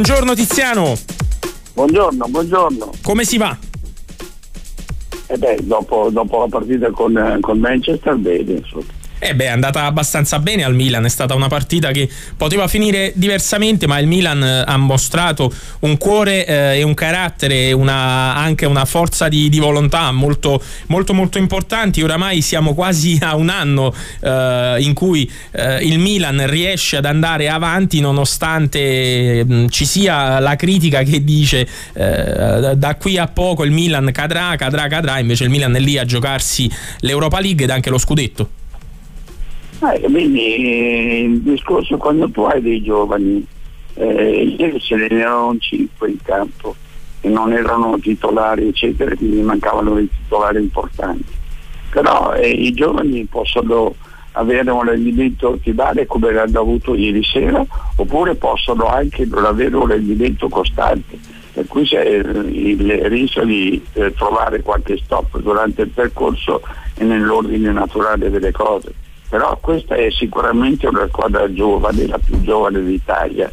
Buongiorno Tiziano. Buongiorno, buongiorno. Come si va? Eh beh, dopo, dopo la partita con, con Manchester, bene, insomma. Eh beh, è andata abbastanza bene al Milan, è stata una partita che poteva finire diversamente, ma il Milan eh, ha mostrato un cuore eh, e un carattere, una, anche una forza di, di volontà molto, molto, molto importanti. Oramai siamo quasi a un anno eh, in cui eh, il Milan riesce ad andare avanti nonostante mh, mm, ci sia la critica che dice eh, da qui a poco il Milan cadrà, cadrà, cadrà, invece il Milan è lì a giocarsi l'Europa League ed anche lo scudetto. Eh, quindi il discorso quando tu hai dei giovani, eh, ieri ce ne erano cinque in campo e non erano titolari eccetera, quindi mancavano dei titolari importanti. Però eh, i giovani possono avere un rendimento ottimale come l'hanno avuto ieri sera oppure possono anche non avere un rendimento costante per cui c'è il rischio di eh, trovare qualche stop durante il percorso e nell'ordine naturale delle cose però questa è sicuramente una squadra giovane, la più giovane d'Italia,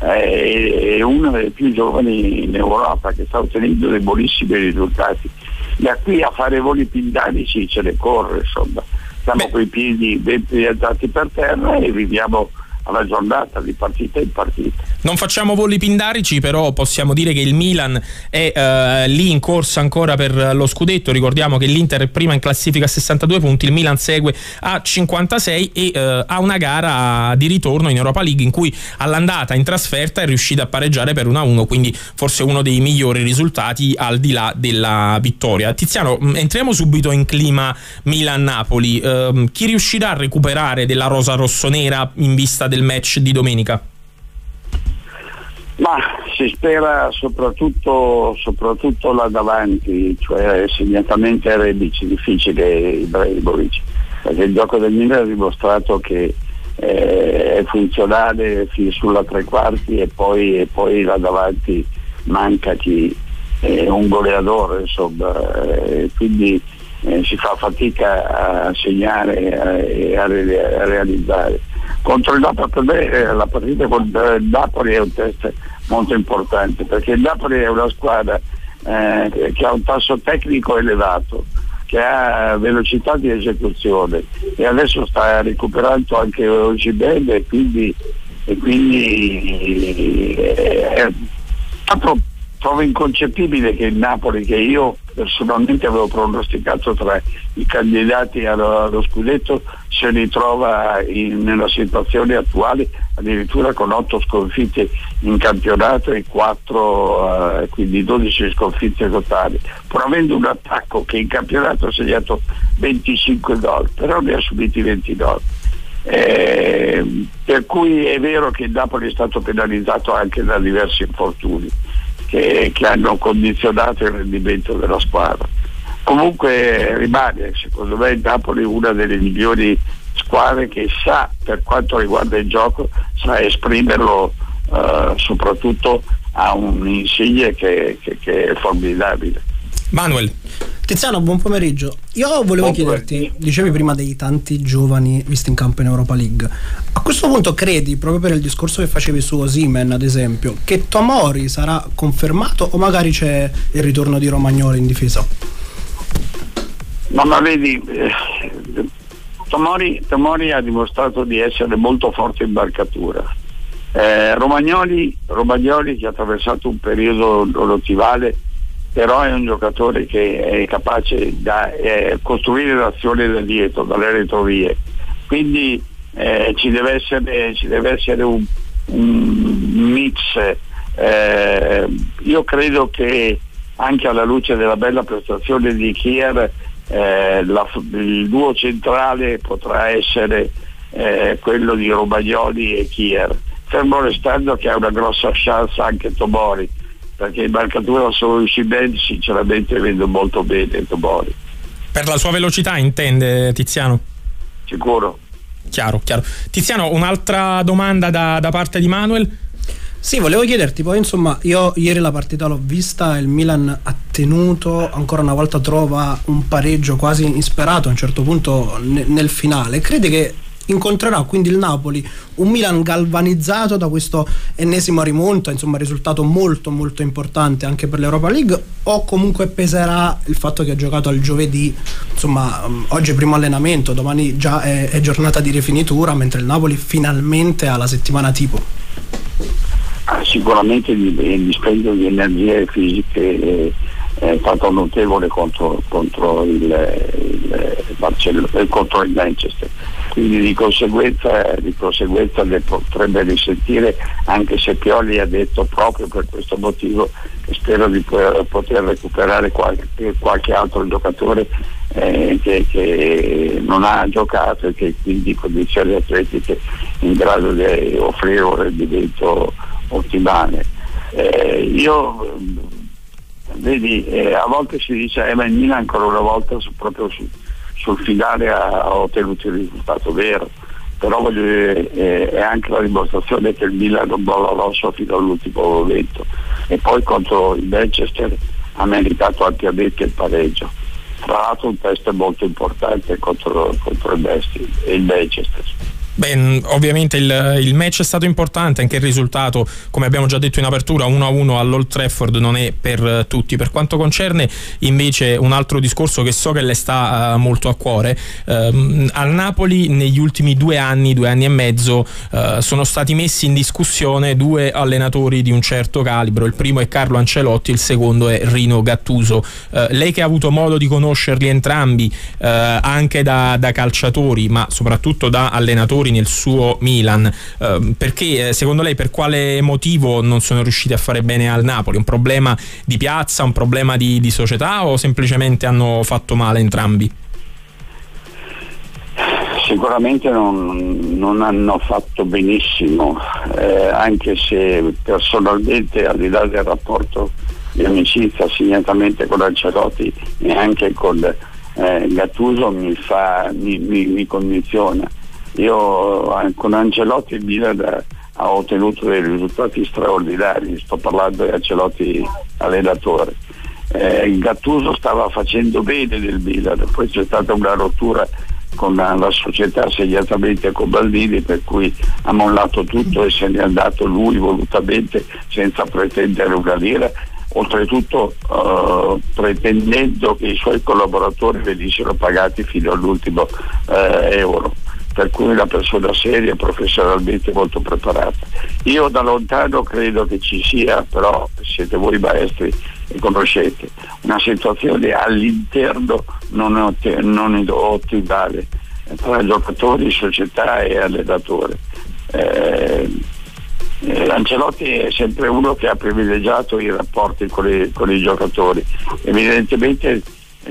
eh, è una delle più giovani in Europa che sta ottenendo dei buonissimi risultati. Da qui a fare voli pindarici ce ne corre, insomma, siamo con i piedi ben piantati per terra e viviamo alla giornata di partita in partita. Non facciamo voli pindarici, però possiamo dire che il Milan è eh, lì in corsa ancora per lo scudetto. Ricordiamo che l'Inter è prima in classifica a 62 punti, il Milan segue a 56 e eh, ha una gara di ritorno in Europa League in cui all'andata in trasferta è riuscita a pareggiare per 1-1, quindi forse uno dei migliori risultati al di là della vittoria. Tiziano, mm, entriamo subito in clima Milan-Napoli. Eh, chi riuscirà a recuperare della rosa rossonera in vista del del match di domenica? Ma si spera soprattutto, soprattutto là davanti, cioè segnatamente Rebic, difficile Ibrahimovic, perché il gioco del Milan ha dimostrato che eh, è funzionale fino sulla tre quarti e poi, e poi là davanti manca chi è un goleadore, insomma, eh, quindi eh, si fa fatica a segnare e a, a, realizzare contro il Napoli eh, la partita con il Napoli è un test molto importante perché il Napoli è una squadra eh, che ha un tasso tecnico elevato che ha velocità di esecuzione e adesso sta recuperando anche Ogibene e quindi, e quindi eh, è, trovo inconcepibile che il Napoli che io personalmente avevo pronosticato tra i candidati allo, allo scudetto si ritrova in, nella situazione attuale addirittura con 8 sconfitte in campionato e 4 eh, quindi 12 sconfitte totali. Pur avendo un attacco che in campionato ha segnato 25 gol però ne ha subiti 20 gol. Eh, per cui è vero che il Napoli è stato penalizzato anche da diversi infortuni che, che hanno condizionato il rendimento della squadra. Comunque rimane secondo me il Napoli una delle migliori squadre che sa per quanto riguarda il gioco sa esprimerlo eh, soprattutto a un insigne che, che, che è formidabile. Manuel. Tiziano, buon pomeriggio. Io volevo chiederti, dicevi prima dei tanti giovani visti in campo in Europa League. A questo punto credi, proprio per il discorso che facevi su Osimen, ad esempio, che Tomori sarà confermato o magari c'è il ritorno di Romagnoli in difesa? No, ma vedi, eh, Tomori, Tomori, ha dimostrato di essere molto forte in barcatura. Eh, Romagnoli, Romagnoli che ha attraversato un periodo notivale però è un giocatore che è capace di eh, costruire l'azione da dietro, dalle retrovie. Quindi eh, ci, deve essere, ci, deve essere, un, un mix. Eh, io credo che anche alla luce della bella prestazione di Kier eh, la, il duo centrale potrà essere eh, quello di Romagnoli e Kier, fermo restando che ha una grossa chance anche Tomori perché in marcatura solo Uscibelli sinceramente vedo molto bene Tomori. Per la sua velocità intende Tiziano? Sicuro. Chiaro, chiaro. Tiziano, un'altra domanda da, da parte di Manuel. Sì, volevo chiederti, poi insomma, io ieri la partita l'ho vista, il Milan ha tenuto, ancora una volta trova un pareggio quasi insperato a un certo punto ne, nel finale. Credi che incontrerà quindi il Napoli un Milan galvanizzato da questo ennesimo rimonta, insomma risultato molto molto importante anche per l'Europa League o comunque peserà il fatto che ha giocato al giovedì, insomma um, oggi primo allenamento, domani già è, è giornata di rifinitura mentre il Napoli finalmente ha la settimana tipo? Ah, sicuramente il dispendio di energie fisiche è stato notevole contro, contro, il, Barcellona, contro il Manchester quindi di conseguenza, di conseguenza le potrebbe risentire anche se Pioli ha detto proprio per questo motivo che spero di poter recuperare qualche, qualche altro giocatore eh, che, che, non ha giocato e che quindi condizioni atletiche in grado di offrire un rendimento ottimale. Eh, io vedi, eh, a volte si dice eh, ma il Milan ancora una volta proprio su, sul finale ha, ottenuto il risultato vero, però voglio dire, eh, è anche la dimostrazione che il Milan non bolla l'osso fino all'ultimo momento e poi contro il Manchester ha meritato ampiamente il pareggio. Tra l'altro un test molto importante contro, contro il Manchester. Beh, ovviamente il, il, match è stato importante, anche il risultato, come abbiamo già detto in apertura, 1-1 all'Old Trafford non è per tutti. Per quanto concerne invece un altro discorso che so che le sta uh, molto a cuore, uh, al Napoli negli ultimi due anni, due anni e mezzo, uh, sono stati messi in discussione due allenatori di un certo calibro. Il primo è Carlo Ancelotti, il secondo è Rino Gattuso. Eh, lei che ha avuto modo di conoscerli entrambi, anche da, da calciatori, ma soprattutto da allenatori, giocatori nel suo Milan. Eh, perché secondo lei per quale motivo non sono riusciti a fare bene al Napoli? Un problema di piazza, un problema di, di società o semplicemente hanno fatto male entrambi? Sicuramente non, non, hanno fatto benissimo, eh, anche se personalmente al di là del rapporto di amicizia segnatamente con Ancelotti e anche con eh, Gattuso mi, fa, mi, mi, mi condiziona. Io eh, con Ancelotti il Milan ha ottenuto dei risultati straordinari, sto parlando di Ancelotti allenatore. Eh, Gattuso stava facendo bene nel Milan, poi c'è stata una rottura con la, società segnatamente con Baldini per cui ha mollato tutto e se n'è andato lui volutamente senza pretendere una lira. Oltretutto uh, pretendendo che i suoi collaboratori venissero pagati fino all'ultimo uh, euro per cui una persona seria, professionalmente molto preparata. Io da lontano credo che ci sia, però siete voi maestri e conoscete, una situazione all'interno non, otti- non ottimale tra giocatori, società e allenatore. Eh, eh, Ancelotti è sempre uno che ha privilegiato i rapporti con i, con i giocatori, evidentemente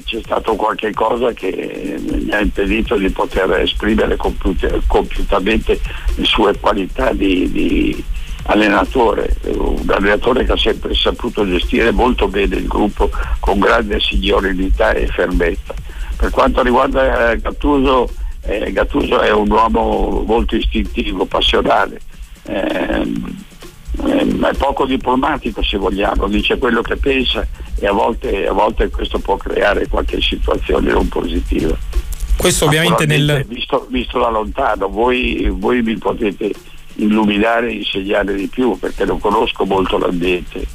c'è stato qualche cosa che mi ha impedito di poter esprimere compiutamente le sue qualità di, di allenatore, un allenatore che ha sempre saputo gestire molto bene il gruppo con grande signorilità e fermezza. Per quanto riguarda eh, Gattuso, eh, Gattuso è un uomo molto istintivo, passionale. Eh, è poco diplomatico se vogliamo, dice quello che pensa e a volte, a volte questo può creare qualche situazione non positiva. Questo ovviamente nel... Visto, visto da lontano, voi, voi mi potete illuminare e insegnare di più perché non conosco molto l'ambiente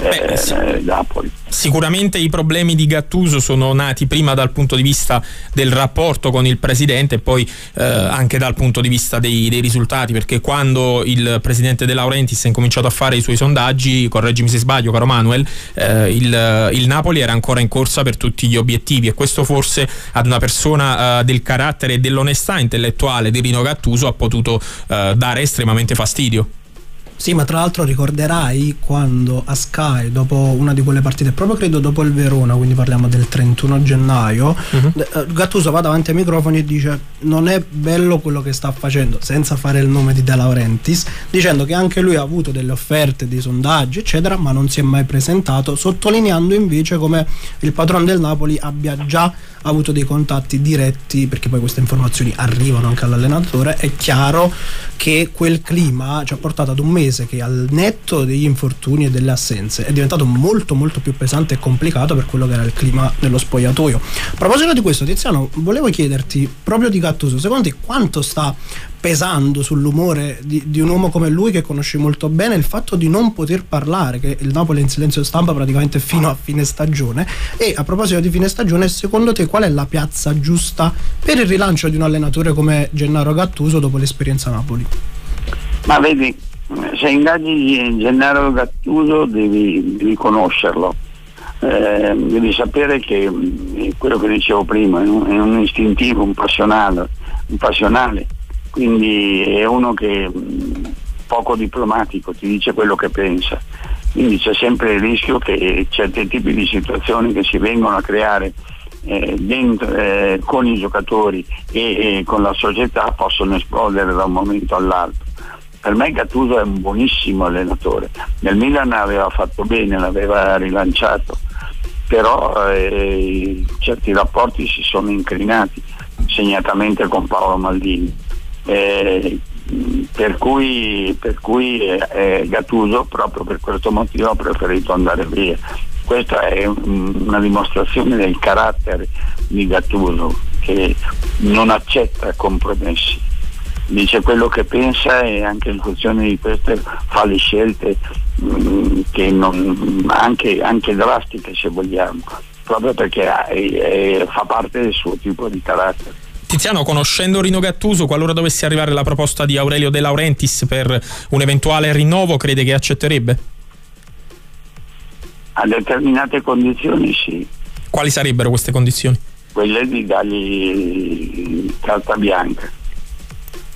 Beh, eh, sì. Napoli. Sicuramente i problemi di Gattuso sono nati prima dal punto di vista del rapporto con il presidente e poi eh, anche dal punto di vista dei, dei, risultati, perché quando il presidente De Laurentiis ha incominciato a fare i suoi sondaggi, correggimi se sbaglio, caro Manuel, eh, il, il, Napoli era ancora in corsa per tutti gli obiettivi e questo forse ad una persona eh, del carattere e dell'onestà intellettuale di Rino Gattuso ha potuto eh, dare estremamente fastidio. Sì, ma tra l'altro ricorderai quando a Sky, dopo una di quelle partite, proprio credo dopo il Verona, quindi parliamo del 31 gennaio, uh-huh. Gattuso va davanti ai microfoni e dice non è bello quello che sta facendo, senza fare il nome di De Laurentiis, dicendo che anche lui ha avuto delle offerte, dei sondaggi, eccetera, ma non si è mai presentato, sottolineando invece come il patron del Napoli abbia già avuto dei contatti diretti perché poi queste informazioni arrivano anche all'allenatore, è chiaro che quel clima ci ha portato ad un mese che al netto degli infortuni e delle assenze è diventato molto molto più pesante e complicato per quello che era il clima nello spogliatoio. A proposito di questo, Tiziano, volevo chiederti proprio di Gattuso, secondo te quanto sta pesando sull'umore di, di, un uomo come lui che conosci molto bene il fatto di non poter parlare, che il Napoli è in silenzio stampa praticamente fino a fine stagione. E a proposito di fine stagione, secondo te qual è la piazza giusta per il rilancio di un allenatore come Gennaro Gattuso dopo l'esperienza Napoli? Ma vedi, se ingaggi Gennaro Gattuso devi, devi conoscerlo. Eh, devi sapere che mm, quello che dicevo prima è un, è un istintivo, un passionale, un passionale quindi è uno che mm, poco diplomatico ti dice quello che pensa, quindi c'è sempre il rischio che certi tipi di situazioni che si vengono a creare eh, dentro, eh, con i giocatori e, e, con la società possono esplodere da un momento all'altro. Per me Gattuso è un buonissimo allenatore, nel Milan aveva fatto bene, l'aveva rilanciato, però eh, certi rapporti si sono incrinati, segnatamente con Paolo Maldini eh, per cui, per cui eh, Gattuso proprio per questo motivo ha preferito andare via. Questa è una dimostrazione del carattere di Gattuso che non accetta compromessi dice quello che pensa e anche in funzione di queste fa le scelte mh, mm, non, anche, anche, drastiche se vogliamo, proprio perché è, è, fa parte del suo tipo di carattere. Tiziano, conoscendo Rino Gattuso, qualora dovesse arrivare la proposta di Aurelio De Laurentiis per un eventuale rinnovo, crede che accetterebbe? A determinate condizioni sì. Quali sarebbero queste condizioni? Quelle di dargli carta bianca.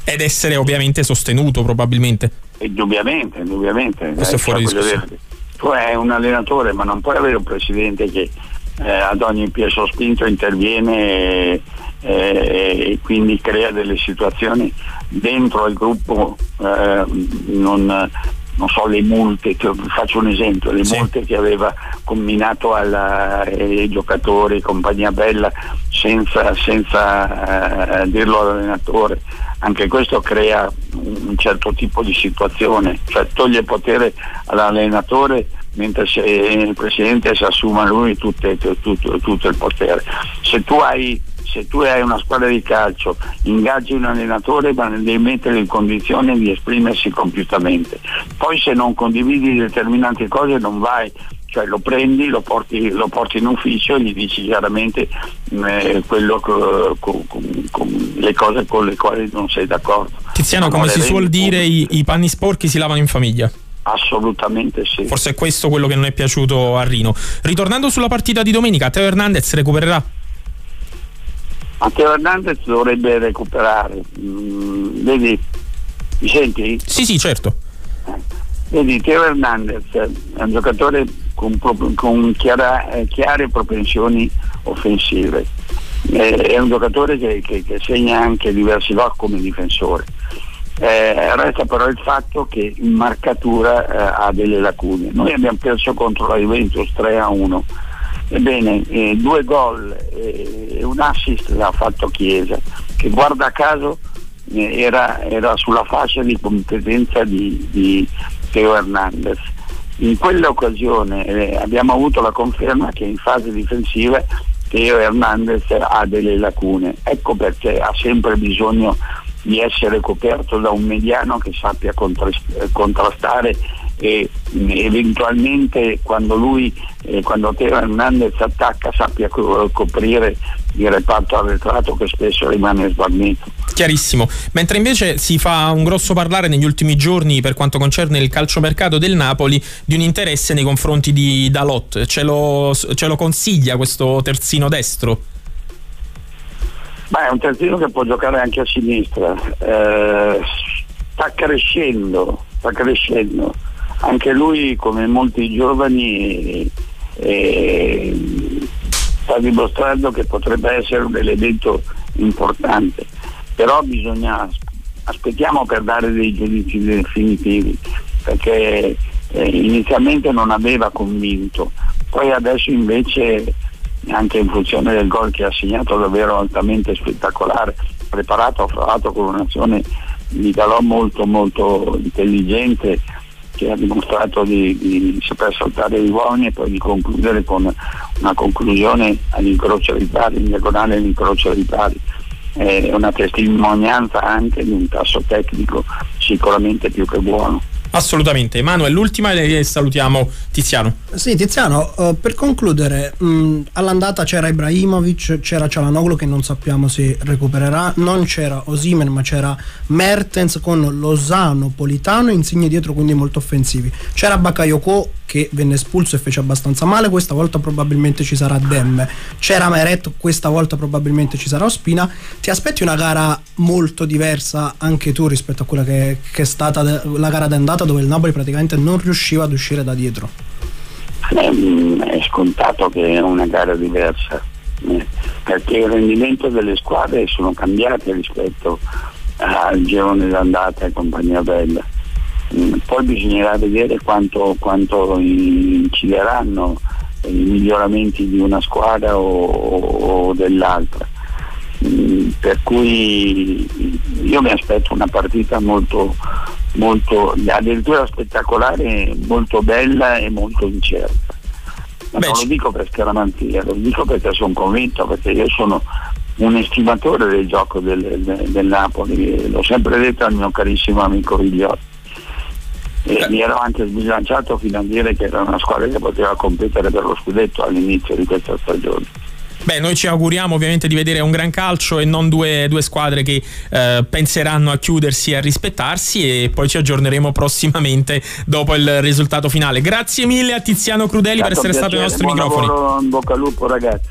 Ed essere ovviamente sostenuto probabilmente. Indubbiamente, indubbiamente. Questo eh, è fuori cioè, discussione. Tu hai un allenatore, ma non puoi avere un presidente che eh, ad ogni piezo spinto interviene eh, e quindi crea delle situazioni dentro il gruppo, eh, non, non, so, le multe, faccio un esempio, le sì. multe che aveva combinato alla, ai giocatori, compagnia bella, senza, senza eh, dirlo all'allenatore. Anche questo crea un certo tipo di situazione, cioè toglie potere all'allenatore mentre il presidente si assume lui tutto, tutto, tutto il potere. Se tu hai se tu hai una squadra di calcio, ingaggi un allenatore, ma devi mettere in condizione di esprimersi compiutamente. Poi se non condividi determinate cose non vai, cioè lo prendi, lo porti, lo porti in ufficio e gli dici chiaramente eh, quello, co, co, co, le cose con le quali non sei d'accordo. Tiziano, come si suol dire, i, i panni sporchi si lavano in famiglia. Assolutamente sì. Forse è questo quello che non è piaciuto a Rino. Ritornando sulla partita di domenica, Teo Hernandez recupererà? Matteo Hernandez dovrebbe recuperare. Mm, vedi, mi senti? Sì, sì, certo. Vedi, Teo Hernandez è un giocatore con, con chiara, eh, chiare propensioni offensive. è un giocatore che, che, che, segna anche diversi gol come difensore. Eh, resta però il fatto che in marcatura eh, ha delle lacune. Noi abbiamo perso contro la Juventus 3 a 1 Ebbene, eh, due gol e un assist l'ha fatto Chiesa, che guarda caso eh, era, era, sulla fascia di competenza di, di Teo Hernandez. In quell'occasione eh, abbiamo avuto la conferma che in fase difensiva Teo Hernandez ha delle lacune. Ecco perché ha sempre bisogno di essere coperto da un mediano che sappia contrastare e eventualmente quando lui, eh, quando Teo Hernandez attacca sappia co- coprire il reparto arretrato che spesso rimane sbarnito. Chiarissimo, mentre invece si fa un grosso parlare negli ultimi giorni per quanto concerne il calciomercato del Napoli di un interesse nei confronti di Dalot, ce lo, ce lo consiglia questo terzino destro? Beh, è un terzino che può giocare anche a sinistra, eh, sta crescendo, sta crescendo anche lui come molti giovani eh, sta dimostrando che potrebbe essere un elemento importante, però bisogna aspettiamo per dare dei giudizi definitivi perché eh, inizialmente non aveva convinto, poi adesso invece anche in funzione del gol che ha segnato davvero altamente spettacolare, preparato, fra l'altro con un'azione di Galò molto molto intelligente che ha dimostrato di, di, saper saltare i uomini e poi di concludere con una conclusione all'incrocio dei pari, in diagonale all'incrocio dei pari. È una testimonianza anche di un tasso tecnico sicuramente più che buono. Assolutamente. Emanuele, l'ultima e salutiamo Tiziano. Sì, Tiziano, uh, per concludere, mh, all'andata c'era Ibrahimovic, c'era Cialanoglu che non sappiamo se recupererà, non c'era Osimen ma c'era Mertens con Lozano, Politano e Insigne dietro, quindi molto offensivi. C'era Bakayoko che venne espulso e fece abbastanza male, questa volta probabilmente ci sarà Demme. C'era Meret, questa volta probabilmente ci sarà Ospina. Ti aspetti una gara molto diversa anche tu rispetto a quella che, che è stata la gara d'andata dove il Napoli praticamente non riusciva ad uscire da dietro? Eh, è scontato che è una gara diversa eh, perché il rendimento delle squadre sono cambiate rispetto al girone d'andata e compagnia bella Mm, poi bisognerà vedere quanto, quanto incideranno i miglioramenti di una squadra o, o dell'altra. Mm, per cui io mi aspetto una partita molto, molto addirittura spettacolare, molto bella e molto incerta. Ma non lo dico per scaramanzia, lo dico perché sono convinto, perché io sono un estimatore del gioco del, del, del Napoli, l'ho sempre detto al mio carissimo amico Vigliotti e mi ero anche sbilanciato fino a dire che era una squadra che poteva competere per lo scudetto all'inizio di questa stagione. Beh, noi ci auguriamo ovviamente di vedere un gran calcio e non due, due squadre che eh, penseranno a chiudersi e a rispettarsi e poi ci aggiorneremo prossimamente dopo il risultato finale. Grazie mille a Tiziano Crudeli per essere stato ai nostri microfoni. Lavoro, in bocca al lupo ragazzi.